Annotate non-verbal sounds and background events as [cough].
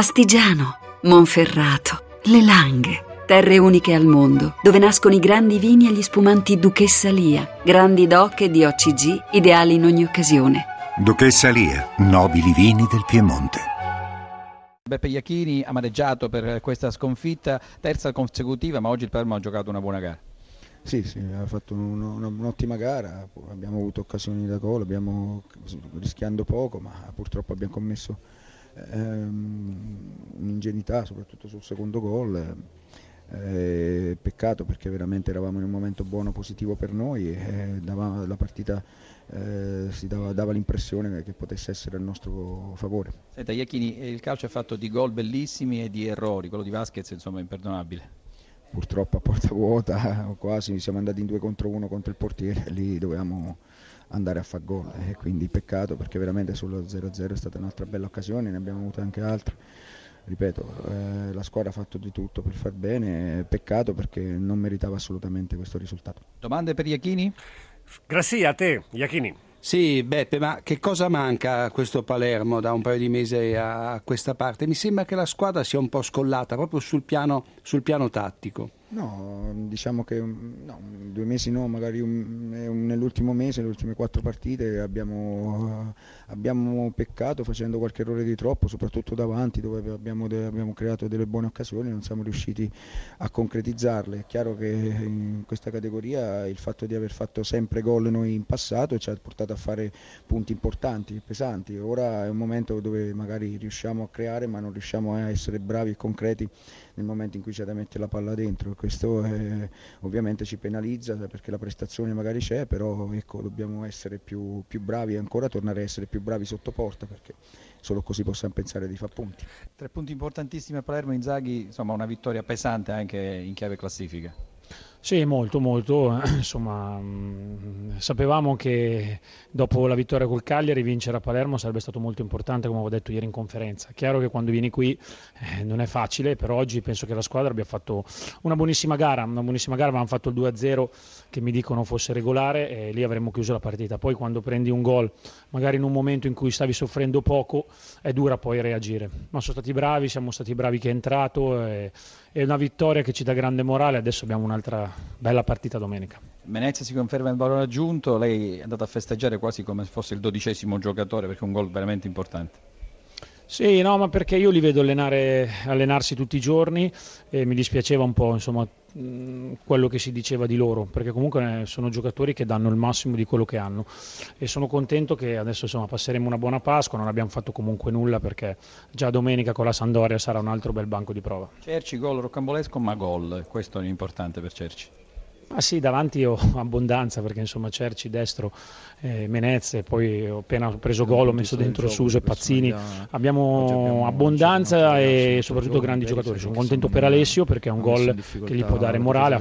Astigiano, Monferrato, Le Langhe. Terre uniche al mondo, dove nascono i grandi vini e gli spumanti Duchessa Lia, grandi doc e di OCG, ideali in ogni occasione. Duchessa Lia, nobili vini del Piemonte. Beppe Iachini amareggiato per questa sconfitta, terza consecutiva, ma oggi il Palermo ha giocato una buona gara. Sì, sì, ha fatto un, un, un'ottima gara, abbiamo avuto occasioni da gol, abbiamo rischiando poco, ma purtroppo abbiamo commesso un'ingenuità, soprattutto sul secondo gol. Eh, peccato perché veramente eravamo in un momento buono, positivo per noi e dava, la partita eh, si dava, dava, l'impressione che potesse essere a nostro favore. Senta Iachini, il calcio è fatto di gol bellissimi e di errori, quello di Vasquez insomma è imperdonabile. Purtroppo a porta vuota [laughs] quasi siamo andati in due contro uno contro il portiere, lì dovevamo andare a far gol e quindi peccato perché veramente sullo 0-0 è stata un'altra bella occasione, ne abbiamo avute anche altre ripeto, eh, la squadra ha fatto di tutto per far bene, peccato perché non meritava assolutamente questo risultato. Domande per Iachini? Grazie a te, Iachini. Sì, Beppe, ma che cosa manca a questo Palermo da un paio di mesi a questa parte? Mi sembra che la squadra sia un po' scollata proprio sul piano, sul piano tattico. No, diciamo che no, due mesi no, magari un, un, nell'ultimo mese, le ultime quattro partite abbiamo, abbiamo, peccato facendo qualche errore di troppo, soprattutto davanti dove abbiamo, de, abbiamo, creato delle buone occasioni e non siamo riusciti a concretizzarle. È chiaro che in questa categoria il fatto di aver fatto sempre gol noi in passato ci ha portato a fare punti importanti, pesanti. Ora è un momento dove magari riusciamo a creare ma non riusciamo a essere bravi e concreti nel momento in cui c'è da mettere la palla dentro questo è, ovviamente ci penalizza perché la prestazione magari c'è, però ecco, dobbiamo essere più, più bravi e ancora tornare a essere più bravi sotto porta perché solo così possiamo pensare di fare punti. Tre punti importantissimi a Palermo, Inzaghi, insomma una vittoria pesante anche in chiave classifica. Sì, molto, molto. [clears throat] Insomma, mh, sapevamo che dopo la vittoria col Cagliari vincere a Palermo sarebbe stato molto importante, come avevo detto ieri in conferenza. Chiaro che quando vieni qui eh, non è facile, però oggi penso che la squadra abbia fatto una buonissima gara. Una buonissima gara, avevamo fatto il 2-0 che mi dicono fosse regolare e lì avremmo chiuso la partita. Poi quando prendi un gol, magari in un momento in cui stavi soffrendo poco, è dura poi reagire. Ma sono stati bravi, siamo stati bravi che è entrato. E, è una vittoria che ci dà grande morale. Adesso abbiamo un'altra bella partita domenica. Venezia si conferma il valore aggiunto, lei è andato a festeggiare quasi come se fosse il dodicesimo giocatore perché è un gol veramente importante. Sì, no, ma perché io li vedo allenare, allenarsi tutti i giorni e mi dispiaceva un po' insomma, quello che si diceva di loro, perché comunque sono giocatori che danno il massimo di quello che hanno e sono contento che adesso insomma, passeremo una buona Pasqua, non abbiamo fatto comunque nulla perché già domenica con la Sandoria sarà un altro bel banco di prova. Cerci, gol rocambolesco ma gol, questo è importante per Cerci. Ah sì, davanti ho abbondanza perché insomma Cerci destro, eh, Menezze, poi ho appena preso gol, ho messo dentro Suso e Pazzini. Abbiamo abbondanza e soprattutto grandi giocatori. Sono contento per Alessio perché è un gol che gli può dare morale.